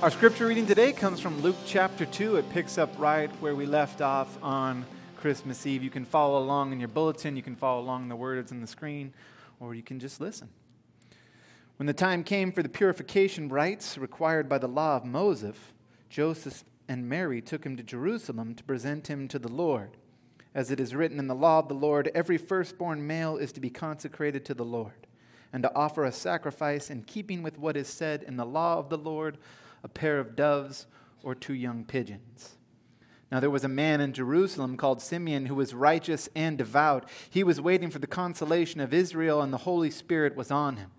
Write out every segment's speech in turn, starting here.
Our scripture reading today comes from Luke chapter 2. It picks up right where we left off on Christmas Eve. You can follow along in your bulletin, you can follow along the words on the screen, or you can just listen. When the time came for the purification rites required by the law of Moses, Joseph and Mary took him to Jerusalem to present him to the Lord. As it is written in the law of the Lord, every firstborn male is to be consecrated to the Lord, and to offer a sacrifice in keeping with what is said in the law of the Lord a pair of doves, or two young pigeons. Now there was a man in Jerusalem called Simeon who was righteous and devout. He was waiting for the consolation of Israel, and the Holy Spirit was on him.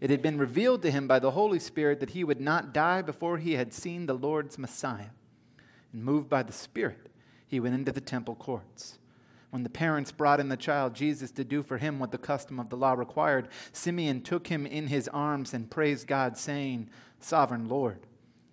It had been revealed to him by the Holy Spirit that he would not die before he had seen the Lord's Messiah. And moved by the Spirit, he went into the temple courts. When the parents brought in the child Jesus to do for him what the custom of the law required, Simeon took him in his arms and praised God, saying, Sovereign Lord,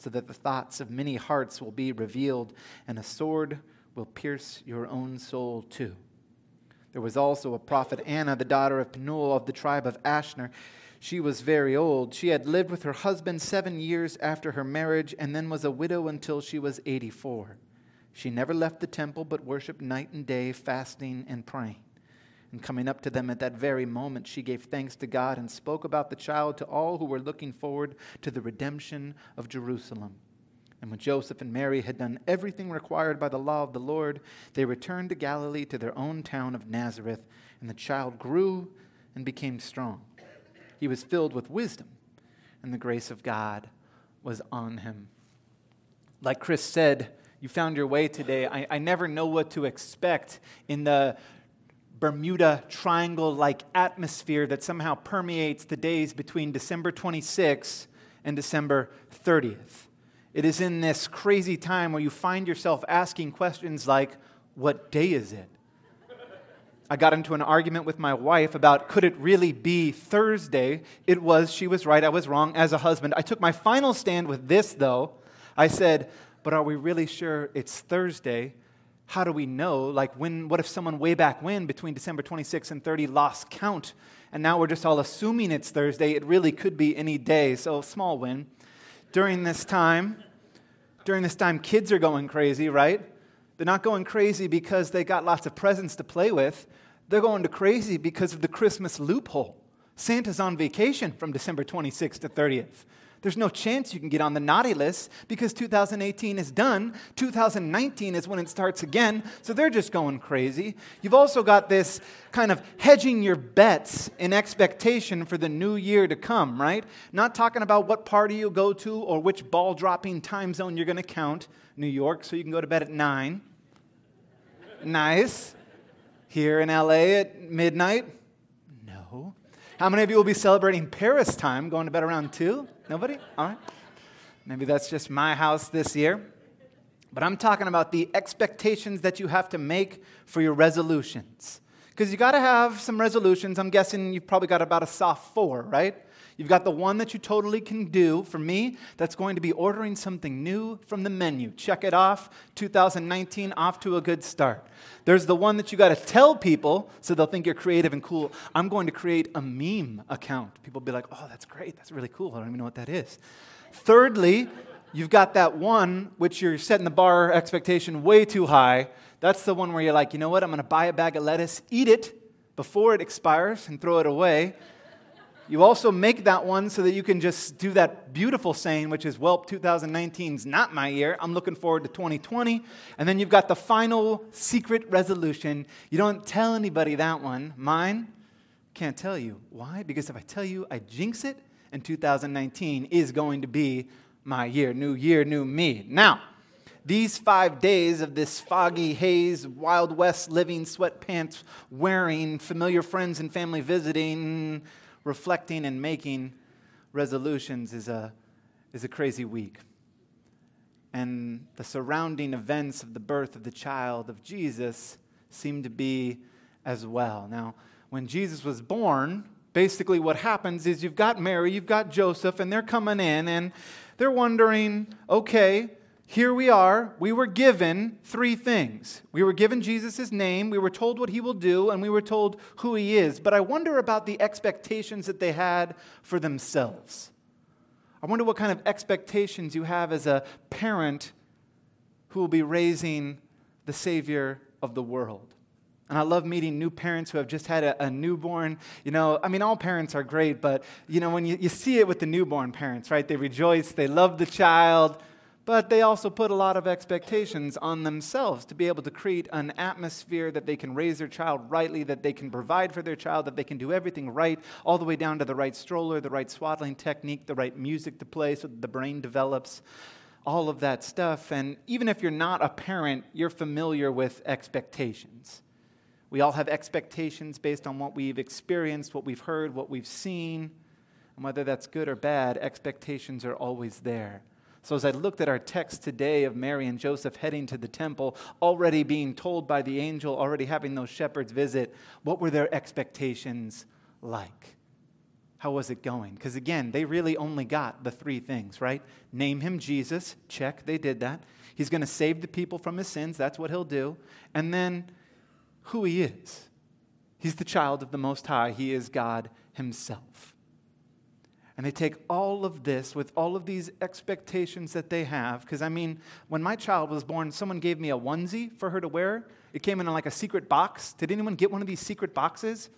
so that the thoughts of many hearts will be revealed, and a sword will pierce your own soul too. There was also a prophet Anna, the daughter of Penuel of the tribe of Asher. She was very old. She had lived with her husband seven years after her marriage, and then was a widow until she was 84. She never left the temple, but worshiped night and day, fasting and praying. And coming up to them at that very moment, she gave thanks to God and spoke about the child to all who were looking forward to the redemption of Jerusalem. And when Joseph and Mary had done everything required by the law of the Lord, they returned to Galilee to their own town of Nazareth, and the child grew and became strong. He was filled with wisdom, and the grace of God was on him. Like Chris said, you found your way today. I, I never know what to expect in the Bermuda Triangle like atmosphere that somehow permeates the days between December 26th and December 30th. It is in this crazy time where you find yourself asking questions like, What day is it? I got into an argument with my wife about could it really be Thursday? It was, she was right, I was wrong as a husband. I took my final stand with this, though. I said, But are we really sure it's Thursday? How do we know? Like, when, what if someone way back when, between December 26 and 30, lost count? And now we're just all assuming it's Thursday. It really could be any day. So, small win. During this time, during this time, kids are going crazy, right? They're not going crazy because they got lots of presents to play with. They're going to crazy because of the Christmas loophole. Santa's on vacation from December 26th to 30th. There's no chance you can get on the naughty list because 2018 is done. 2019 is when it starts again. So they're just going crazy. You've also got this kind of hedging your bets in expectation for the new year to come, right? Not talking about what party you'll go to or which ball dropping time zone you're going to count. New York, so you can go to bed at 9. Nice. Here in LA at midnight? No. How many of you will be celebrating Paris time, going to bed around 2? Nobody? All right. Maybe that's just my house this year. But I'm talking about the expectations that you have to make for your resolutions. Because you got to have some resolutions. I'm guessing you've probably got about a soft four, right? You've got the one that you totally can do. For me, that's going to be ordering something new from the menu. Check it off. 2019, off to a good start. There's the one that you got to tell people so they'll think you're creative and cool. I'm going to create a meme account. People will be like, oh, that's great. That's really cool. I don't even know what that is. Thirdly, you've got that one which you're setting the bar expectation way too high. That's the one where you're like, you know what? I'm going to buy a bag of lettuce, eat it before it expires, and throw it away. You also make that one so that you can just do that beautiful saying, which is, well, 2019 is not my year. I'm looking forward to 2020. And then you've got the final secret resolution. You don't tell anybody that one. Mine, can't tell you. Why? Because if I tell you, I jinx it, and 2019 is going to be my year. New year, new me. Now, these five days of this foggy haze, Wild West living, sweatpants wearing, familiar friends and family visiting, reflecting and making resolutions is a, is a crazy week. and the surrounding events of the birth of the child of Jesus seem to be as well. Now, when Jesus was born, basically what happens is you've got Mary, you've got Joseph, and they're coming in and they're wondering, okay, here we are. We were given three things. We were given Jesus' name, we were told what he will do, and we were told who he is. But I wonder about the expectations that they had for themselves. I wonder what kind of expectations you have as a parent who will be raising the Savior of the world. And I love meeting new parents who have just had a, a, newborn. You know, I mean, all parents are great, but, you know, when you, you see it with the newborn parents, right? They rejoice, they love the child, but they also put a lot of expectations on themselves to be able to create an atmosphere that they can raise their child rightly, that they can provide for their child, that they can do everything right, all the way down to the right stroller, the right swaddling technique, the right music to play so that the brain develops all of that stuff. And even if you're not a parent, you're familiar with expectations. We all have expectations based on what we've experienced, what we've heard, what we've seen. And whether that's good or bad, expectations are always there. So, as I looked at our text today of Mary and Joseph heading to the temple, already being told by the angel, already having those shepherds visit, what were their expectations like? How was it going? Because again, they really only got the three things, right? Name him Jesus, check, they did that. He's going to save the people from his sins, that's what he'll do. And then who he is. He's the child of the Most High, he is God himself. And they take all of this with all of these expectations that they have. Because, I mean, when my child was born, someone gave me a onesie for her to wear. It came in like a secret box. Did anyone get one of these secret boxes?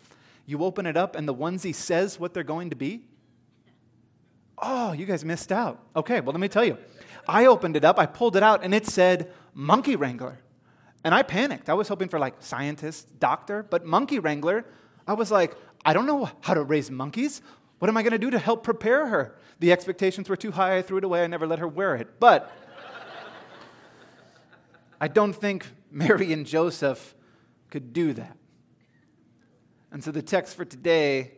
You open it up, and the onesie says what they're going to be. Oh, you guys missed out. Okay, well, let me tell you. I opened it up, I pulled it out, and it said monkey wrangler. And I panicked. I was hoping for like scientist, doctor, but monkey wrangler. I was like, I don't know how to raise monkeys. What am I going to do to help prepare her? The expectations were too high. I threw it away. I never let her wear it. But I don't think Mary and Joseph could do that. And so the text for today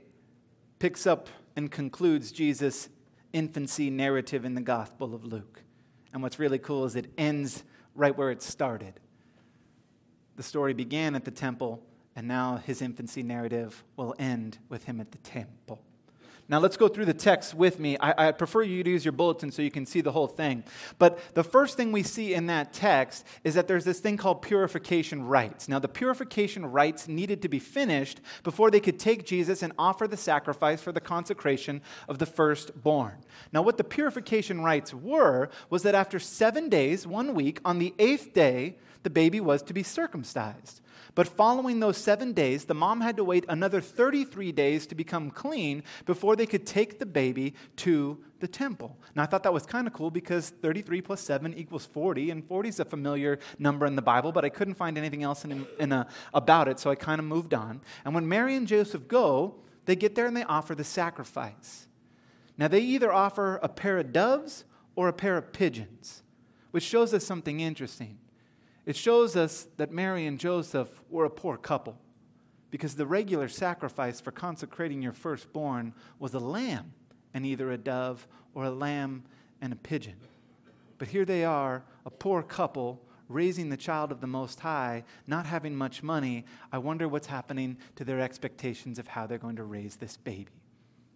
picks up and concludes Jesus' infancy narrative in the Gospel of Luke. And what's really cool is it ends right where it started. The story began at the temple, and now his infancy narrative will end with him at the temple. Now, let's go through the text with me. I, I, prefer you to use your bulletin so you can see the whole thing. But the first thing we see in that text is that there's this thing called purification rites. Now, the purification rites needed to be finished before they could take Jesus and offer the sacrifice for the consecration of the firstborn. Now, what the purification rites were was that after seven days, one week, on the eighth day, the baby was to be circumcised. But following those seven days, the mom had to wait another 33 days to become clean before they could take the baby to the temple. Now, I thought that was kind of cool because 33 plus 7 equals 40, and 40 is a familiar number in the Bible, but I couldn't find anything else in, in a, about it, so I kind of moved on. And when Mary and Joseph go, they get there and they offer the sacrifice. Now, they either offer a pair of doves or a pair of pigeons, which shows us something interesting. It shows us that Mary and Joseph were a poor couple because the regular sacrifice for consecrating your firstborn was a lamb and either a dove or a lamb and a pigeon. But here they are, a poor couple raising the child of the Most High, not having much money. I wonder what's happening to their expectations of how they're going to raise this baby.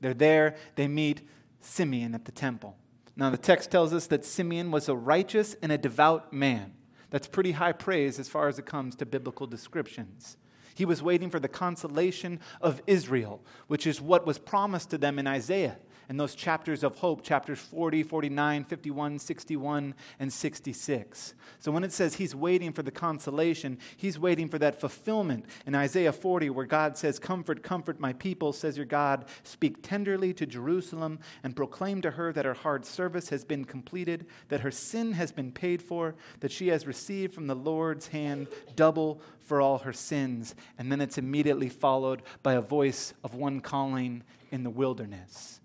They're there, they meet Simeon at the temple. Now, the text tells us that Simeon was a righteous and a devout man. That's pretty high praise as far as it comes to biblical descriptions. He was waiting for the consolation of Israel, which is what was promised to them in Isaiah and those chapters of hope, chapters 40, 49, 51, 61, and 66. So when it says he's waiting for the consolation, he's waiting for that fulfillment. In Isaiah 40, where God says, Comfort, comfort my people, says your God, speak tenderly to Jerusalem and proclaim to her that her hard service has been completed, that her sin has been paid for, that she has received from the Lord's hand double for all her sins. And then it's immediately followed by a voice of one calling in the wilderness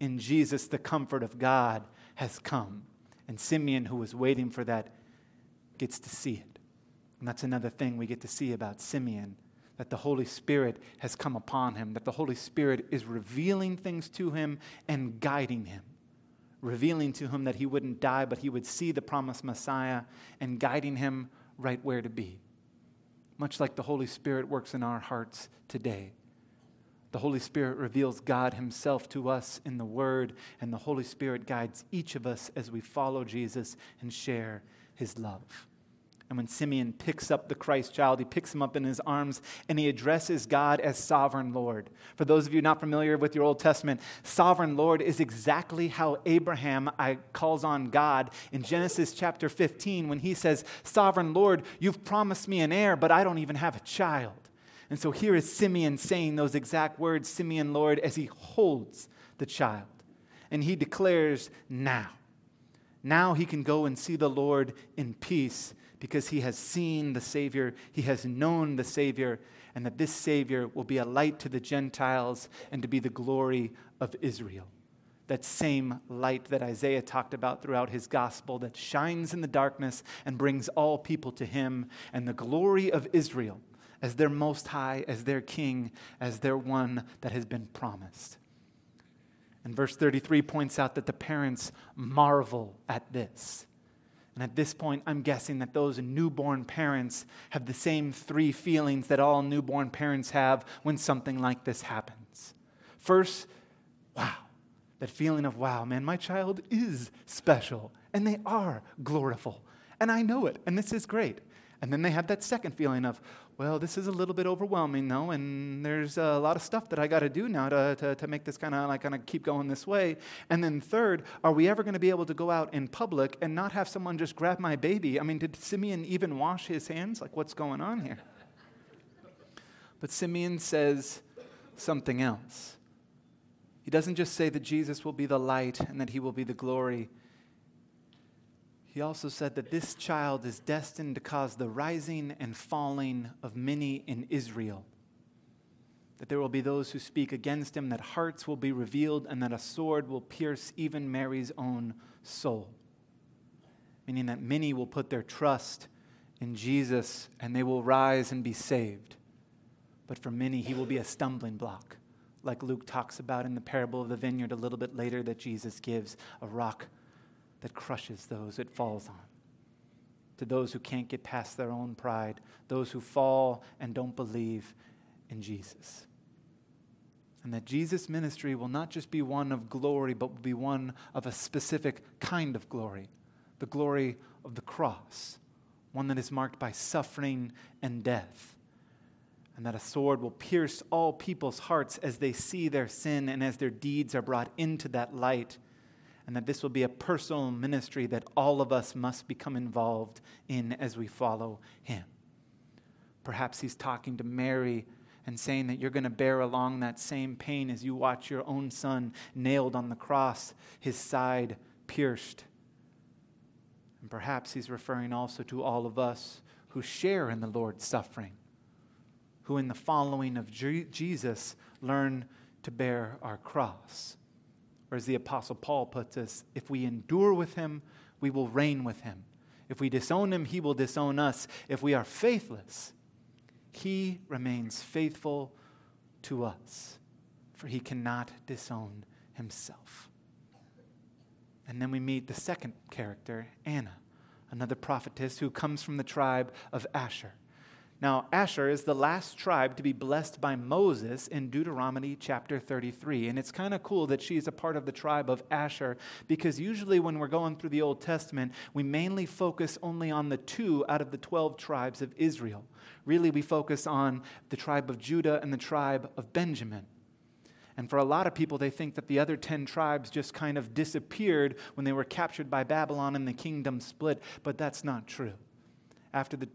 in Jesus, the comfort of God has come. And Simeon, who was waiting for that, gets to see it. And that's another thing we get to see about Simeon that the Holy Spirit has come upon him, that the Holy Spirit is revealing things to him and guiding him. revealing to him that he wouldn't die, but he would see the promised Messiah and guiding him right where to be. Much like the Holy Spirit works in our hearts today. The Holy Spirit reveals God Himself to us in the Word, and the Holy Spirit guides each of us as we follow Jesus and share His love. And when Simeon picks up the Christ child, he picks him up in his arms and he addresses God as sovereign Lord. For those of you not familiar with your Old Testament, sovereign Lord is exactly how Abraham calls on God in Genesis chapter 15 when he says, Sovereign Lord, you've promised me an heir, but I don't even have a child. And so here is Simeon saying those exact words, Simeon, Lord, as he holds the child. And he declares, Now. Now he can go and see the Lord in peace because he has seen the Savior, he has known the Savior, and that this Savior will be a light to the Gentiles and to be the glory of Israel. That same light that Isaiah talked about throughout his gospel that shines in the darkness and brings all people to him, and the glory of Israel as their most high, as their king, as their one that has been promised. And verse 33 points out that the parents marvel at this. And at this point, I'm guessing that those newborn parents have the same three feelings that all newborn parents have when something like this happens. First, wow, that feeling of, wow, man, my child is special, and they are glorious, and I know it, and this is great. And then they have that second feeling of, well, this is a little bit overwhelming, though, and there's a lot of stuff that I got to do now to, to, to make this kind of like kind of keep going this way. And then third, are we ever going to be able to go out in public and not have someone just grab my baby? I mean, did Simeon even wash his hands? Like, what's going on here? But Simeon says something else. He doesn't just say that Jesus will be the light and that he will be the glory. He also said that this child is destined to cause the rising and falling of many in Israel. That there will be those who speak against him, that hearts will be revealed, and that a sword will pierce even Mary's own soul. Meaning that many will put their trust in Jesus and they will rise and be saved. But for many, he will be a stumbling block, like Luke talks about in the parable of the vineyard a little bit later that Jesus gives a rock that crushes those it falls on. To those who can't get past their own pride, those who fall and don't believe in Jesus. And that Jesus' ministry will not just be one of glory, but will be one of a specific kind of glory the glory of the cross, one that is marked by suffering and death. And that a sword will pierce all people's hearts as they see their sin and as their deeds are brought into that light and that this will be a personal ministry that all of us must become involved in as we follow him. Perhaps he's talking to Mary and saying that you're going to bear along that same pain as you watch your own son nailed on the cross, his side pierced. And perhaps he's referring also to all of us who share in the Lord's suffering, who in the following of Jesus learn to bear our cross. Or as the Apostle Paul puts us, if we endure with him, we will reign with him. If we disown him, he will disown us. If we are faithless, he remains faithful to us, for he cannot disown himself. And then we meet the second character, Anna, another prophetess who comes from the tribe of Asher. Now, Asher is the last tribe to be blessed by Moses in Deuteronomy chapter 33. And it's kind of cool that she's a part of the tribe of Asher because usually when we're going through the Old Testament, we mainly focus only on the two out of the 12 tribes of Israel. Really, we focus on the tribe of Judah and the tribe of Benjamin. And for a lot of people, they think that the other 10 tribes just kind of disappeared when they were captured by Babylon and the kingdom split, but that's not true. After the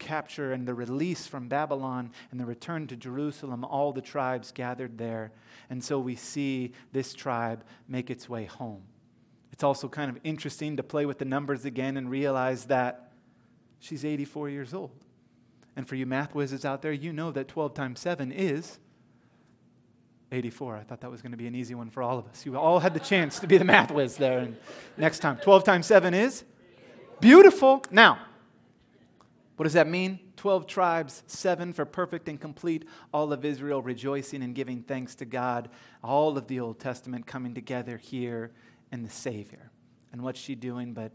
capture and the release from Babylon and the return to Jerusalem, all the tribes gathered there. And so we see this tribe make its way home. It's also kind of interesting to play with the numbers again and realize that she's 84 years old. And for you math whizzes out there, you know that 12 times 7 is 84. I thought that was going to be an easy one for all of us. You all had the chance to be the math whiz there. And next time, 12 times 7 is beautiful. Now, what does that mean? 12 tribes, seven for perfect and complete, all of Israel rejoicing and giving thanks to God, all of the Old Testament coming together here in the Savior. And what's she doing but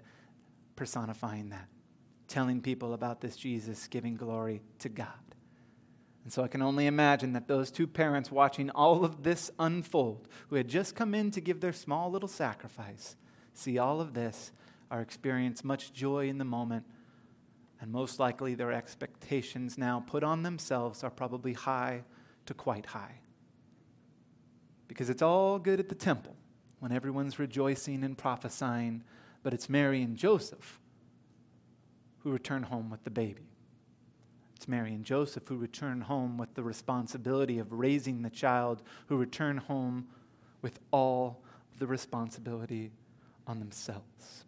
personifying that? Telling people about this Jesus, giving glory to God. And so I can only imagine that those two parents watching all of this unfold, who had just come in to give their small little sacrifice, see all of this, are experience much joy in the moment, and most likely their expectations now put on themselves are probably high to quite high. Because it's all good at the temple when everyone's rejoicing and prophesying, but it's Mary and Joseph who return home with the baby. It's Mary and Joseph who return home with the responsibility of raising the child, who return home with all the responsibility on themselves.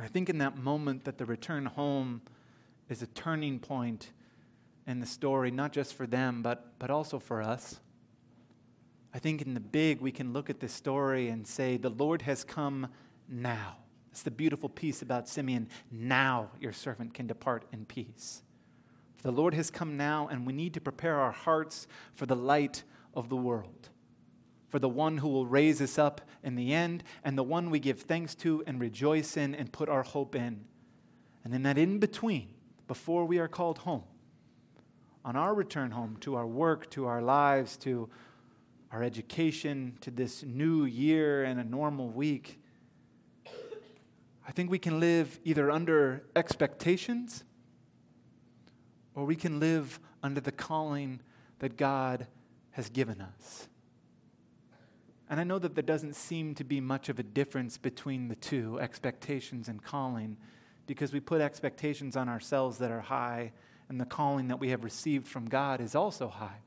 I think in that moment that the return home is a turning point in the story, not just for them, but, but also for us. I think in the big, we can look at this story and say, The Lord has come now. It's the beautiful piece about Simeon. Now your servant can depart in peace. The Lord has come now, and we need to prepare our hearts for the light of the world, for the one who will raise us up in the end, and the one we give thanks to and rejoice in and put our hope in. And in that in between, before we are called home, on our return home, to our work, to our lives, to our education, to this new year and a normal week, I think we can live either under expectations or we can live under the calling that God has given us. And I know that there doesn't seem to be much of a difference between the two, expectations and calling, because we put expectations on ourselves that are high, and the calling that we have received from God is also high.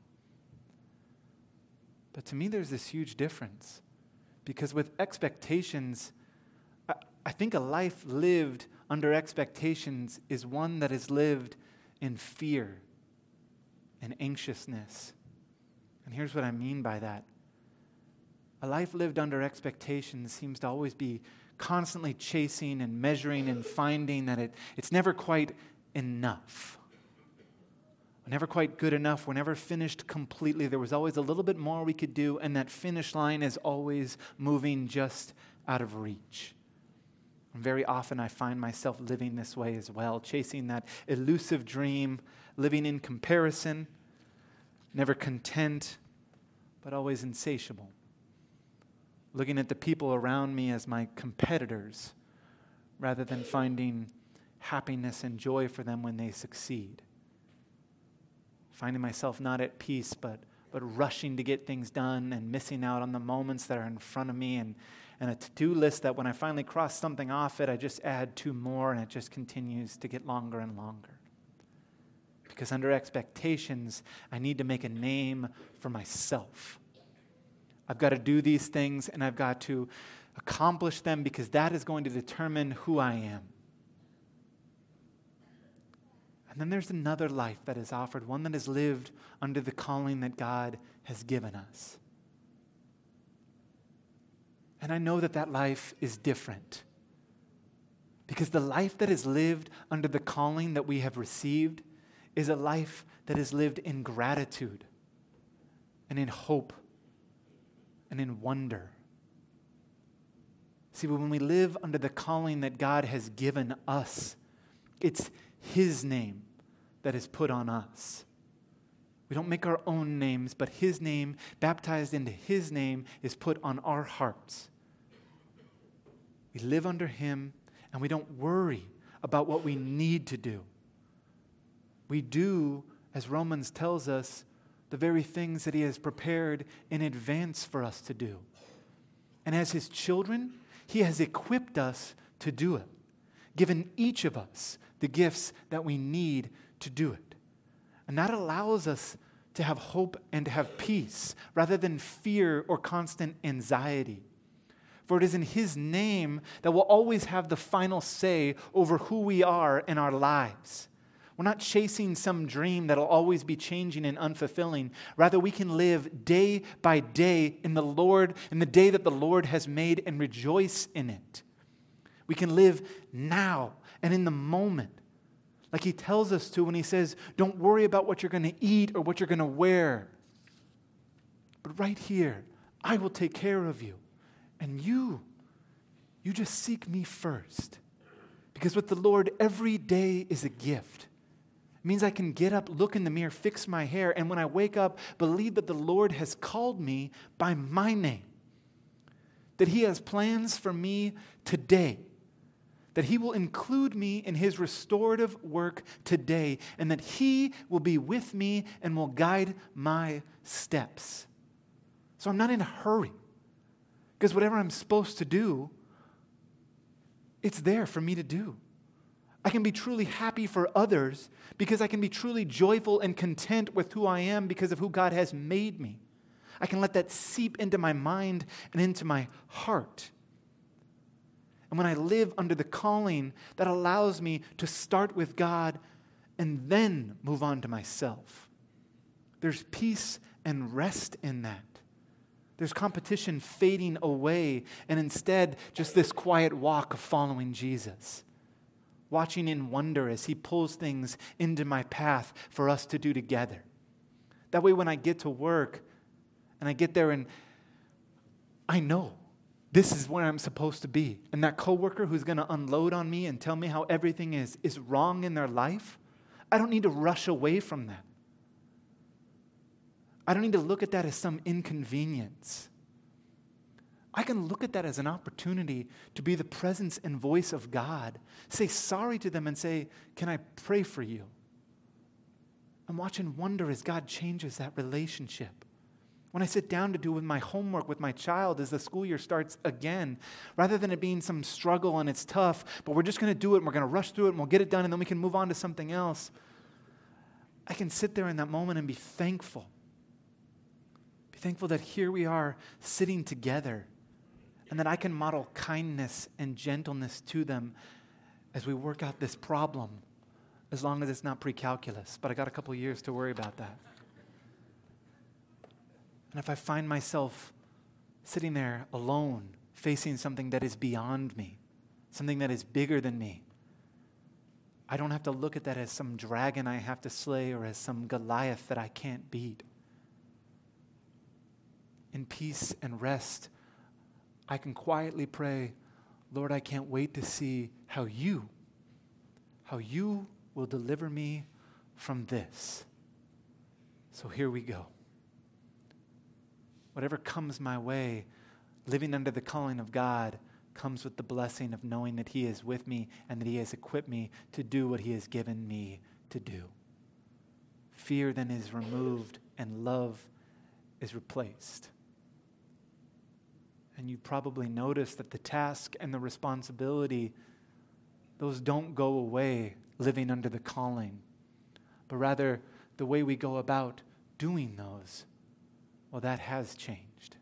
But to me, there's this huge difference, because with expectations, I think a life lived under expectations is one that is lived in fear and anxiousness. And here's what I mean by that a life lived under expectations seems to always be constantly chasing and measuring and finding that it, it's never quite enough. Never quite good enough. We're never finished completely. There was always a little bit more we could do, and that finish line is always moving just out of reach. And very often I find myself living this way as well, chasing that elusive dream, living in comparison, never content, but always insatiable. Looking at the people around me as my competitors rather than finding happiness and joy for them when they succeed. Finding myself not at peace, but, but rushing to get things done and missing out on the moments that are in front of me and, and a to do list that when I finally cross something off it, I just add two more and it just continues to get longer and longer. Because under expectations, I need to make a name for myself. I've got to do these things and I've got to accomplish them because that is going to determine who I am. And then there's another life that is offered, one that is lived under the calling that God has given us. And I know that that life is different. Because the life that is lived under the calling that we have received is a life that is lived in gratitude and in hope and in wonder. See, when we live under the calling that God has given us, it's His name that is put on us. We don't make our own names, but His name, baptized into His name, is put on our hearts. We live under Him and we don't worry about what we need to do. We do, as Romans tells us, the very things that He has prepared in advance for us to do. And as His children, He has equipped us to do it, given each of us the gifts that we need to do it. And that allows us to have hope and to have peace rather than fear or constant anxiety. For it is in His name that we'll always have the final say over who we are in our lives. We're not chasing some dream that'll always be changing and unfulfilling. Rather, we can live day by day in the Lord, in the day that the Lord has made, and rejoice in it. We can live now and in the moment like he tells us to when he says, Don't worry about what you're going to eat or what you're going to wear. But right here, I will take care of you. And you, you just seek me first. Because with the Lord, every day is a gift. Means I can get up, look in the mirror, fix my hair, and when I wake up, believe that the Lord has called me by my name. That He has plans for me today. That He will include me in His restorative work today, and that He will be with me and will guide my steps. So I'm not in a hurry. Because whatever I'm supposed to do, it's there for me to do. I can be truly happy for others because I can be truly joyful and content with who I am because of who God has made me. I can let that seep into my mind and into my heart. And when I live under the calling, that allows me to start with God and then move on to myself. There's peace and rest in that. There's competition fading away, and instead, just this quiet walk of following Jesus. Watching in wonder as He pulls things into my path for us to do together. That way, when I get to work and I get there and I know this is where I'm supposed to be, and that coworker who's going to unload on me and tell me how everything is, is wrong in their life, I don't need to rush away from that. I don't need to look at that as some inconvenience. I can look at that as an opportunity to be the presence and voice of God. Say sorry to them and say, Can I pray for you? I'm watching wonder as God changes that relationship. When I sit down to do with my homework with my child as the school year starts again, rather than it being some struggle and it's tough, but we're just going to do it and we're going to rush through it and we'll get it done and then we can move on to something else, I can sit there in that moment and be thankful be thankful that here we are sitting together and that I can model kindness and gentleness to them as we work out this problem, as long as it's not pre calculus. But I got a couple years to worry about that. And if I find myself sitting there alone, facing something that is beyond me, something that is bigger than me, I don't have to look at that as some dragon I have to slay or as some Goliath that I can't beat in peace and rest, I can quietly pray, Lord, I can't wait to see how you, how you will deliver me from this. So here we go. Whatever comes my way, living under the calling of God comes with the blessing of knowing that He is with me and that He has equipped me to do what He has given me to do. Fear then is removed and love is replaced. And you probably notice that the task and the responsibility, those don't go away living under the calling, but rather the way we go about doing those, well, that has changed.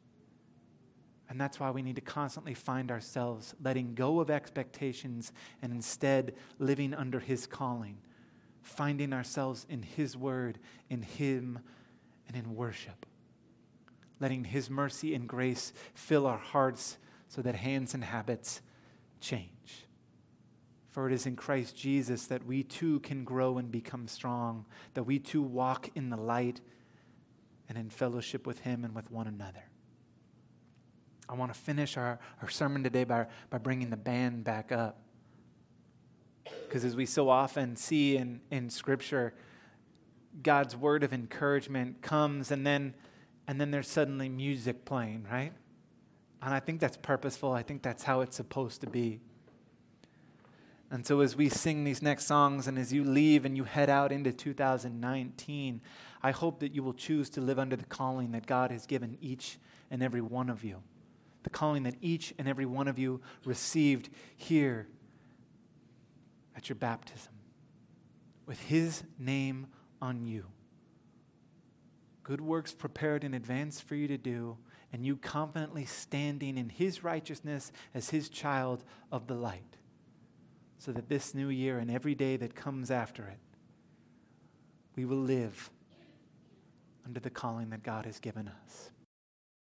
And that's why we need to constantly find ourselves letting go of expectations and instead living under His calling, finding ourselves in His Word, in Him, and in worship letting His mercy and grace fill our hearts so that hands and habits change. For it is in Christ Jesus that we too can grow and become strong, that we too walk in the light and in fellowship with Him and with one another. I want to finish our, our sermon today by, by bringing the band back up. Because as we so often see in, in Scripture, God's word of encouragement comes and then and then there's suddenly music playing, right? And I think that's purposeful. I think that's how it's supposed to be. And so, as we sing these next songs and as you leave and you head out into 2019, I hope that you will choose to live under the calling that God has given each and every one of you. The calling that each and every one of you received here at your baptism with His name on you good works prepared in advance for you to do, and you confidently standing in His righteousness as His child of the light, so that this new year and every day that comes after it, we will live under the calling that God has given us.